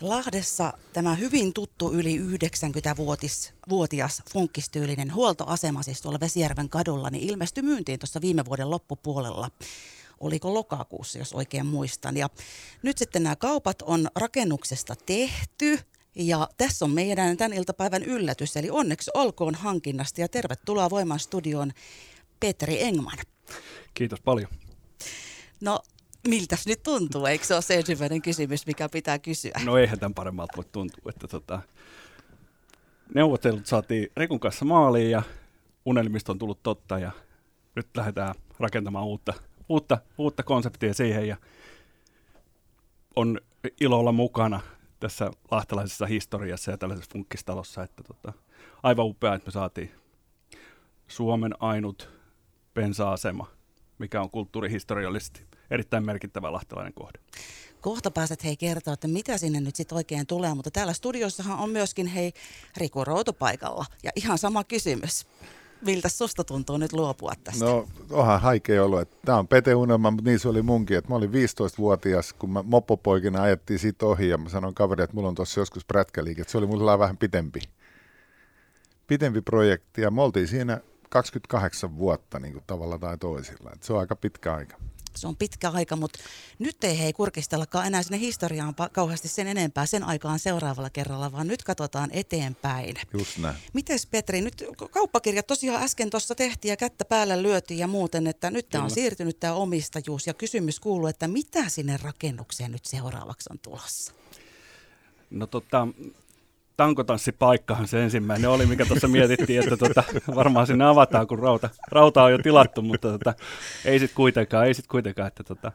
Lahdessa tämä hyvin tuttu yli 90-vuotias funkkistyylinen huoltoasema, siis tuolla Vesijärven kadulla, niin ilmestyi myyntiin tuossa viime vuoden loppupuolella. Oliko lokakuussa, jos oikein muistan. Ja nyt sitten nämä kaupat on rakennuksesta tehty. Ja tässä on meidän tämän iltapäivän yllätys, eli onneksi olkoon hankinnasta ja tervetuloa Voiman studioon Petri Engman. Kiitos paljon. No miltäs nyt tuntuu? Eikö se ole se ensimmäinen kysymys, mikä pitää kysyä? No eihän tämän paremmalta voi tuntua, että tota, neuvottelut saatiin Rekun kanssa maaliin ja unelmista on tullut totta ja nyt lähdetään rakentamaan uutta, uutta, uutta konseptia siihen ja on ilo olla mukana tässä lahtelaisessa historiassa ja tällaisessa funkkistalossa, että tota, aivan upea, että me saatiin Suomen ainut pensa-asema, mikä on kulttuurihistoriallisesti erittäin merkittävä lahtelainen kohde. Kohta pääset hei kertoa, että mitä sinne nyt sitten oikein tulee, mutta täällä studiossahan on myöskin hei Riku Routo paikalla. Ja ihan sama kysymys. Miltä susta tuntuu nyt luopua tästä? No onhan haikea olo. Tämä on Pete Unelma, mutta niin se oli munkin. Että mä olin 15-vuotias, kun mä moppopoikina ajettiin siitä ohi ja mä sanoin kaverille, että mulla on tuossa joskus prätkäliike. Se oli mulla vähän pitempi, pitempi projekti ja me oltiin siinä 28 vuotta niin kuin tavalla tai toisilla. Et se on aika pitkä aika. Se on pitkä aika, mutta nyt ei hei kurkistellakaan enää sinne historiaan kauheasti sen enempää sen aikaan seuraavalla kerralla, vaan nyt katsotaan eteenpäin. Just näin. Mites Petri, nyt kauppakirjat tosiaan äsken tuossa tehtiin ja kättä päällä lyötiin ja muuten, että nyt tämä on siirtynyt tämä omistajuus ja kysymys kuuluu, että mitä sinne rakennukseen nyt seuraavaksi on tulossa? No tota, tankotanssipaikkahan se ensimmäinen oli, mikä tuossa mietittiin, että tota, varmaan sinne avataan, kun rauta, rauta on jo tilattu, mutta tota, ei sitten kuitenkaan, ei sit kuitenkaan. Että tota.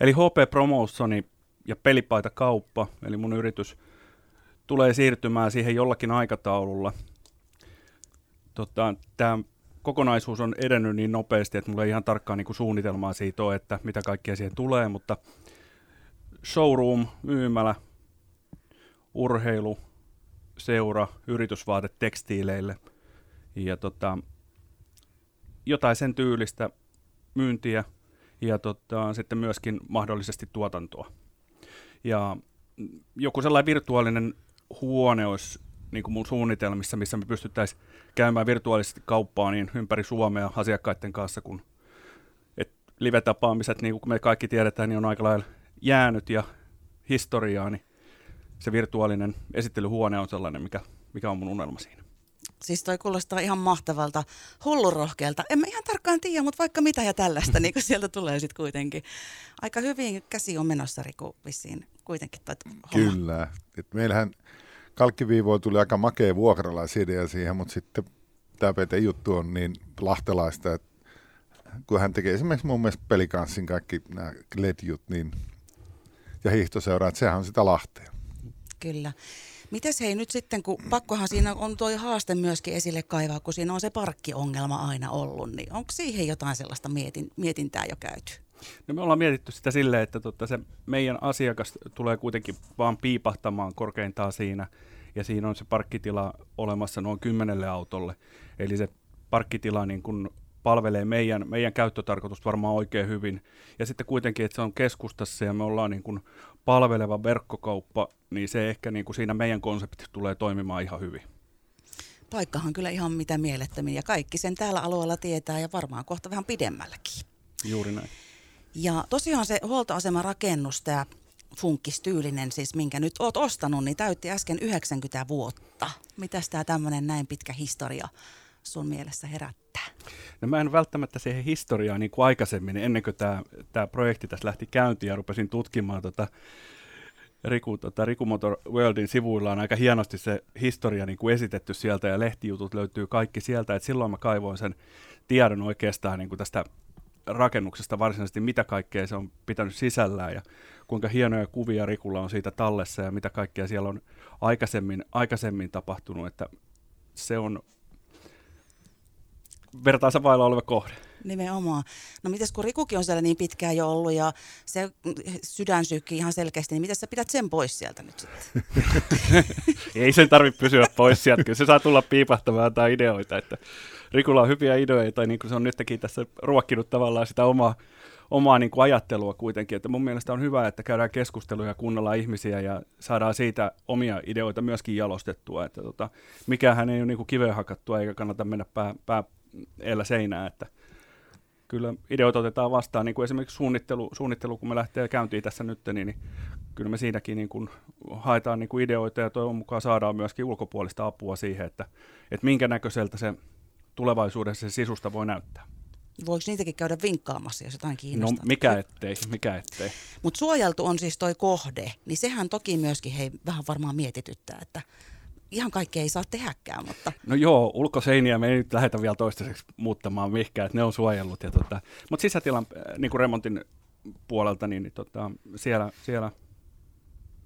Eli HP Promotioni ja pelipaita kauppa, eli mun yritys, tulee siirtymään siihen jollakin aikataululla. Tota, Tämä kokonaisuus on edennyt niin nopeasti, että mulla ei ihan tarkkaan niin suunnitelmaa siitä ole, että mitä kaikkea siihen tulee, mutta showroom, myymälä, urheilu, seura, yritysvaate tekstiileille ja tota, jotain sen tyylistä myyntiä ja tota, sitten myöskin mahdollisesti tuotantoa. Ja joku sellainen virtuaalinen huone olisi niin kuin mun suunnitelmissa, missä me pystyttäisiin käymään virtuaalisesti kauppaa niin ympäri Suomea asiakkaiden kanssa, kun et live-tapaamiset, niin kuin me kaikki tiedetään, niin on aika lailla jäänyt ja historiaa, niin se virtuaalinen esittelyhuone on sellainen, mikä, mikä on mun unelma siinä. Siis toi kuulostaa ihan mahtavalta, hullurohkealta. En mä ihan tarkkaan tiedä, mutta vaikka mitä ja tällaista, niin sieltä tulee sitten kuitenkin. Aika hyvin käsi on menossa, Riku, vissiin kuitenkin. Toi Kyllä. Et meillähän kalkkiviivoilla tuli aika makea vuokralaisidea siihen, mutta sitten tämä PT juttu on niin lahtelaista, että kun hän tekee esimerkiksi mun mielestä pelikanssin kaikki nämä LED-jut niin, ja hiihtoseura, että sehän on sitä Lahtea. Kyllä. Mites hei nyt sitten, kun pakkohan siinä on tuo haaste myöskin esille kaivaa, kun siinä on se parkkiongelma aina ollut, niin onko siihen jotain sellaista mietin, mietintää jo käyty? No me ollaan mietitty sitä silleen, että tota se meidän asiakas tulee kuitenkin vaan piipahtamaan korkeintaan siinä, ja siinä on se parkkitila olemassa noin kymmenelle autolle. Eli se parkkitila niin kun palvelee meidän, meidän käyttötarkoitusta varmaan oikein hyvin. Ja sitten kuitenkin, että se on keskustassa ja me ollaan niin kuin palveleva verkkokauppa, niin se ehkä niin kuin siinä meidän konsepti tulee toimimaan ihan hyvin. Paikkahan kyllä ihan mitä mielettömin ja kaikki sen täällä alueella tietää ja varmaan kohta vähän pidemmälläkin. Juuri näin. Ja tosiaan se huoltoaseman rakennus, tämä funkkistyylinen, siis minkä nyt oot ostanut, niin täytti äsken 90 vuotta. Mitäs tämä tämmöinen näin pitkä historia sun mielessä herättää? No mä en välttämättä siihen historiaan niin kuin aikaisemmin, ennen kuin tämä, tämä projekti tässä lähti käyntiin ja rupesin tutkimaan tota, Riku, tota, Riku Motor Worldin sivuilla on aika hienosti se historia niin kuin esitetty sieltä ja lehtijutut löytyy kaikki sieltä, että silloin mä kaivoin sen tiedon oikeastaan niin kuin tästä rakennuksesta varsinaisesti, mitä kaikkea se on pitänyt sisällään ja kuinka hienoja kuvia Rikulla on siitä tallessa ja mitä kaikkea siellä on aikaisemmin, aikaisemmin tapahtunut, että se on vertaansa vailla oleva kohde. Nimenomaan. No mites kun Rikukin on siellä niin pitkään jo ollut ja se sydän sykkii ihan selkeästi, niin miten sä pidät sen pois sieltä nyt sitten? Ei sen tarvitse pysyä pois sieltä, kyllä se saa tulla piipahtamaan tai ideoita. Että Rikulla on hyviä ideoita, niin kuin se on nytkin tässä ruokkinut tavallaan sitä omaa, omaa niin kuin ajattelua kuitenkin. Että mun mielestä on hyvä, että käydään keskusteluja ja kuunnellaan ihmisiä ja saadaan siitä omia ideoita myöskin jalostettua. Että tota, mikähän ei ole niin kuin kiveen hakattua eikä kannata mennä pää, pää eellä seinään. Että kyllä ideoita otetaan vastaan, niin kuin esimerkiksi suunnittelu, suunnittelu kun me lähtee käyntiin tässä nyt, niin, niin kyllä me siinäkin niin kuin haetaan niin kuin ideoita ja toivon mukaan saadaan myöskin ulkopuolista apua siihen, että, että minkä näköiseltä se tulevaisuudessa se sisusta voi näyttää. Voiko niitäkin käydä vinkkaamassa, jos jotain kiinnostaa? No mikä ettei, mikä ettei. Mutta suojeltu on siis toi kohde, niin sehän toki myöskin hei, vähän varmaan mietityttää, että ihan kaikkea ei saa tehdäkään, mutta... No joo, ulkoseiniä me ei nyt lähdetä vielä toistaiseksi muuttamaan mihinkään, että ne on suojellut. Ja tota, mutta sisätilan äh, niin kuin remontin puolelta, niin, niin tota, siellä, siellä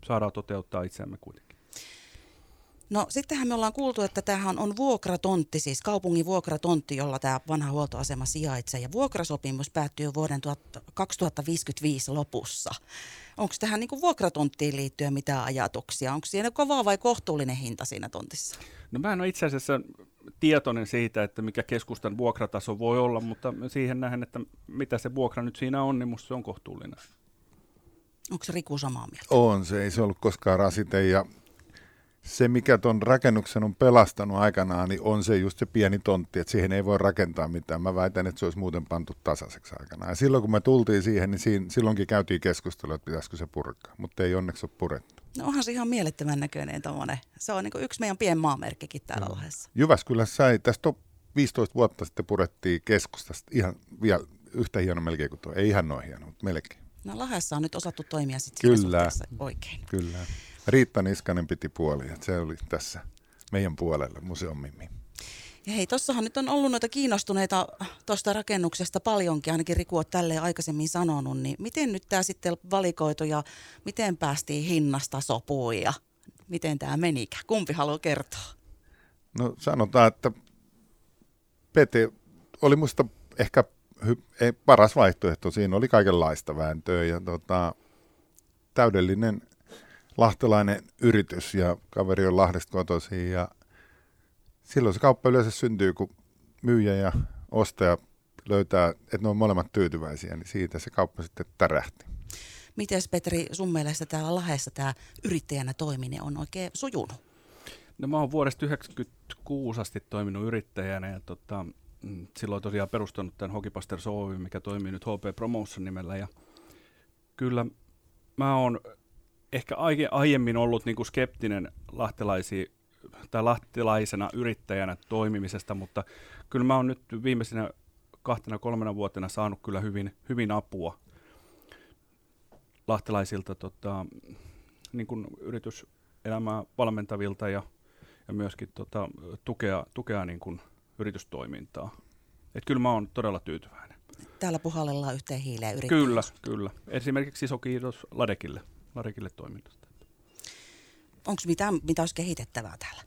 saadaan toteuttaa itseämme kuitenkin. No sittenhän me ollaan kuultu, että tämähän on vuokratontti, siis kaupungin vuokratontti, jolla tämä vanha huoltoasema sijaitsee. Ja vuokrasopimus päättyy vuoden 2055 lopussa. Onko tähän niin vuokratonttiin liittyen mitään ajatuksia? Onko siinä kovaa vai kohtuullinen hinta siinä tontissa? No mä en ole itse asiassa tietoinen siitä, että mikä keskustan vuokrataso voi olla, mutta siihen nähden, että mitä se vuokra nyt siinä on, niin musta se on kohtuullinen. Onko se Riku samaa mieltä? On, se ei se ollut koskaan rasite ja se, mikä tuon rakennuksen on pelastanut aikanaan, niin on se just se pieni tontti, että siihen ei voi rakentaa mitään. Mä väitän, että se olisi muuten pantu tasaiseksi aikanaan. Ja silloin kun me tultiin siihen, niin siinä, silloinkin käytiin keskustelua, että pitäisikö se purkaa, mutta ei onneksi ole purettu. No onhan se ihan mielettömän näköinen tommonen. Se on niin yksi meidän pien maamerkkikin täällä no. Lahdessa. Jyväskylä sai, tästä 15 vuotta sitten purettiin keskustasta ihan vielä yhtä hieno melkein kuin tuo. Ei ihan noin hieno, mutta melkein. No Lahdessa on nyt osattu toimia sitten Kyllä. oikein. Kyllä. Riitta Niskanen piti puoli, että se oli tässä meidän puolella museumimmi. Ja hei, tossahan nyt on ollut noita kiinnostuneita tuosta rakennuksesta paljonkin, ainakin Riku on tälleen aikaisemmin sanonut, niin miten nyt tämä sitten valikoitu ja miten päästiin hinnasta sopuun ja miten tämä menikä? Kumpi haluaa kertoa? No sanotaan, että Pete oli musta ehkä hy- ei, paras vaihtoehto. Siinä oli kaikenlaista vääntöä ja tota, täydellinen lahtelainen yritys ja kaveri on Lahdesta kotoisin ja silloin se kauppa yleensä syntyy, kun myyjä ja ostaja löytää, että ne on molemmat tyytyväisiä, niin siitä se kauppa sitten tärähti. Miten Petri, sun mielestä täällä Lahdessa tämä yrittäjänä toiminen on oikein sujunut? No mä oon vuodesta 1996 asti toiminut yrittäjänä ja tota, mm, silloin tosiaan perustanut tämän Hokipaster Oy, mikä toimii nyt HP Promotion nimellä ja kyllä mä oon ehkä aiemmin ollut niin kuin skeptinen lahtelaisi, tai lahtelaisena yrittäjänä toimimisesta, mutta kyllä mä oon nyt viimeisenä kahtena kolmena vuotena saanut kyllä hyvin, hyvin apua lahtelaisilta tota, niin kuin yrityselämää valmentavilta ja, ja myöskin tota, tukea, tukea niin kuin yritystoimintaa. Et kyllä mä oon todella tyytyväinen. Täällä puhallellaan yhteen hiileen Kyllä, kyllä. Esimerkiksi iso kiitos Ladekille. Larikille toimintosta. Onko mitään, mitä olisi kehitettävää täällä?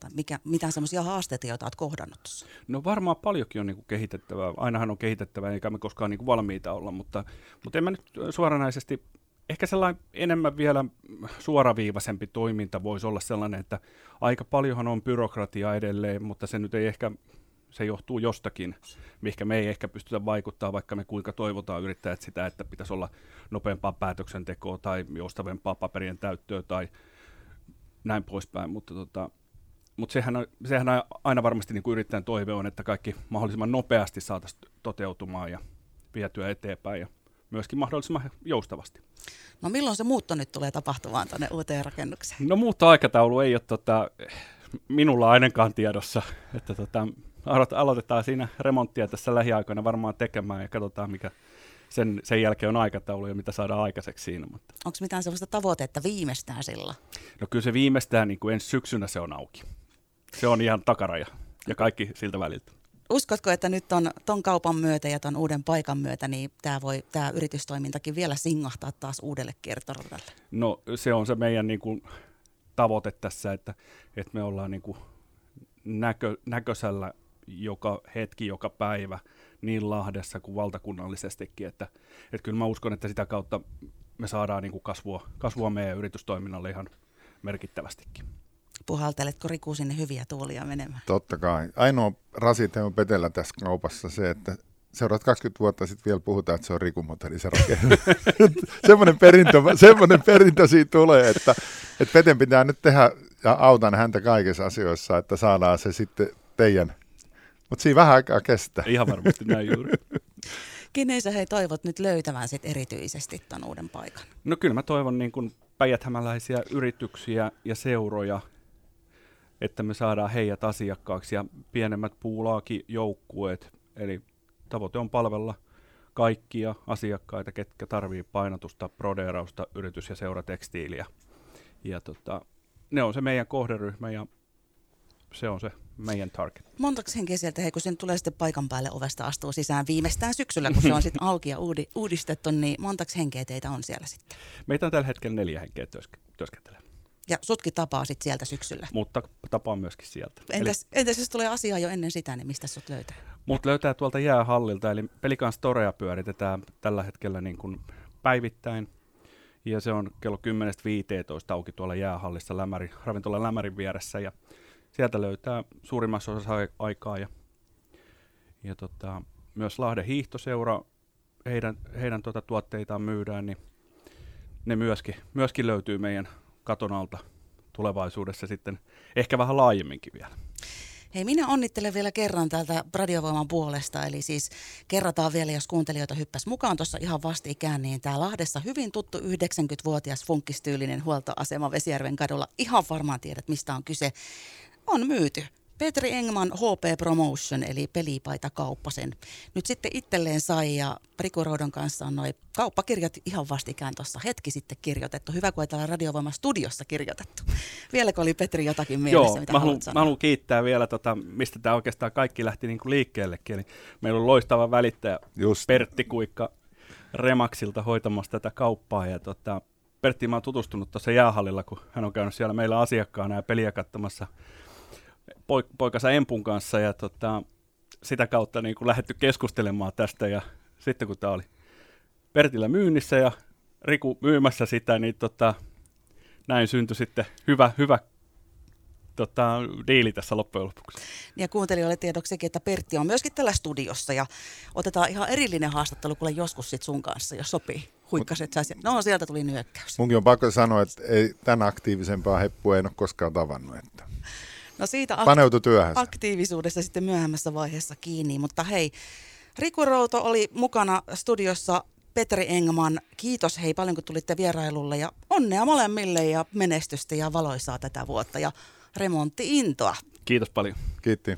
Tai mikä, mitään semmoisia haasteita, joita olet kohdannut tuossa? No varmaan paljonkin on niinku kehitettävää. Ainahan on kehitettävää, eikä me koskaan niinku valmiita olla, mutta, mutta en mä nyt suoranaisesti ehkä sellainen enemmän vielä suoraviivaisempi toiminta voisi olla sellainen, että aika paljonhan on byrokratiaa edelleen, mutta se nyt ei ehkä se johtuu jostakin, mihinkä me ei ehkä pystytä vaikuttaa, vaikka me kuinka toivotaan yrittäjät sitä, että pitäisi olla nopeampaa päätöksentekoa tai joustavempaa paperien täyttöä tai näin poispäin, mutta tota, mutta sehän, on, sehän aina varmasti niin kuin yrittäjän toive on, että kaikki mahdollisimman nopeasti saataisiin toteutumaan ja vietyä eteenpäin ja myöskin mahdollisimman joustavasti. No milloin se muutto nyt tulee tapahtumaan tuonne uuteen rakennukseen? No muuttoaikataulu ei ole tota, minulla ainakaan tiedossa, että tota, aloitetaan siinä remonttia tässä lähiaikoina varmaan tekemään ja katsotaan mikä sen, sen jälkeen on aikataulu ja mitä saadaan aikaiseksi siinä. Mutta. Onko mitään sellaista tavoitetta viimeistään sillä? No kyllä se viimeistään niin kuin ensi syksynä se on auki. Se on ihan takaraja ja kaikki siltä väliltä. Uskotko, että nyt on ton kaupan myötä ja ton uuden paikan myötä, niin tämä voi tämä yritystoimintakin vielä singahtaa taas uudelle kertorolle? No se on se meidän niin kuin, tavoite tässä, että, että me ollaan niin kuin, näkö, näköisellä joka hetki, joka päivä niin Lahdessa kuin valtakunnallisestikin, että, että kyllä mä uskon, että sitä kautta me saadaan niin kuin kasvua, kasvua meidän yritystoiminnalle ihan merkittävästikin. Puhalteletko Riku sinne hyviä tuolia menemään? Totta kai. Ainoa rasite on petellä tässä kaupassa se, että seuraavat 20 vuotta sitten vielä puhutaan, että se on Riku Moteli se rakennus. semmoinen, perintö, semmoinen perintö siitä tulee, että, että Peten pitää nyt tehdä, ja autan häntä kaikissa asioissa, että saadaan se sitten teidän. Mutta siinä vähän aikaa kestää. Ihan varmasti näin juuri. Kenen sä hei toivot nyt löytämään sit erityisesti tämän uuden paikan? No kyllä mä toivon niin kuin päijäthämäläisiä yrityksiä ja seuroja, että me saadaan heidät asiakkaaksi ja pienemmät puulaakin joukkueet. Eli tavoite on palvella kaikkia asiakkaita, ketkä tarvii painotusta, prodeerausta, yritys- ja seuratekstiiliä. Ja tota, ne on se meidän kohderyhmä ja se on se meidän target. Montako henkeä sieltä, hei, kun sen tulee sitten paikan päälle ovesta astuu sisään viimeistään syksyllä, kun se on sitten auki ja uudi, uudistettu, niin montako henkeä teitä on siellä sitten? Meitä on tällä hetkellä neljä henkeä työske- työskentelee. Ja sutki tapaa sitten sieltä syksyllä. Mutta tapaan myöskin sieltä. Entäs, eli, entäs jos tulee asiaa jo ennen sitä, niin mistä sut löytää? Mut löytää tuolta jäähallilta, eli Pelikan Storea pyöritetään tällä hetkellä niin kuin päivittäin. Ja se on kello 10.15 auki tuolla jäähallissa lämäri, ravintola Lämärin vieressä. Ja sieltä löytää suurimmassa osassa aikaa. Ja, ja tota, myös Lahden hiihtoseura, heidän, heidän tuota tuotteitaan myydään, niin ne myöskin, myöskin löytyy meidän katon alta tulevaisuudessa sitten ehkä vähän laajemminkin vielä. Hei, minä onnittelen vielä kerran täältä Radiovoiman puolesta, eli siis kerrataan vielä, jos kuuntelijoita hyppäs mukaan tuossa ihan vastikään, niin tämä Lahdessa hyvin tuttu 90-vuotias funkkistyylinen huoltoasema Vesijärven kadulla, ihan varmaan tiedät mistä on kyse, on myyty. Petri Engman HP Promotion eli pelipaita kauppasen. Nyt sitten itselleen sai ja Rikuroudon kanssa on noin kauppakirjat ihan vastikään tuossa hetki sitten kirjoitettu. Hyvä, kun ei täällä Radiovoiman studiossa kirjoitettu. Vieläkö oli Petri jotakin mielessä, Joo, mitä mä haluan, mä haluan kiittää vielä, tota, mistä tämä oikeastaan kaikki lähti niinku liikkeellekin. Eli meillä on loistava välittäjä Just. Pertti Kuikka Remaksilta hoitamassa tätä kauppaa. Ja tota, Pertti mä oon tutustunut tuossa jäähallilla, kun hän on käynyt siellä meillä asiakkaana ja peliä katsomassa poik- poikansa Empun kanssa. Ja tota, sitä kautta niin kuin lähdetty keskustelemaan tästä. Ja sitten kun tämä oli Pertillä myynnissä ja Riku myymässä sitä, niin tota, näin syntyi sitten hyvä, hyvä tota, diili tässä loppujen lopuksi. Ja kuuntelijoille tiedoksikin, että Pertti on myöskin tällä studiossa ja otetaan ihan erillinen haastattelu kuule joskus sit sun kanssa, jos sopii. Huikkaset sä. No sieltä tuli nyökkäys. Munkin on pakko sanoa, että ei, tämän aktiivisempaa heppua en ole koskaan tavannut. Että. No siitä ak- aktiivisuudessa sitten myöhemmässä vaiheessa kiinni. Mutta hei, Riku Routo oli mukana studiossa Petri Engman. Kiitos hei paljon kun tulitte vierailulle ja onnea molemmille ja menestystä ja valoisaa tätä vuotta ja remontti-intoa. Kiitos paljon. Kiitti.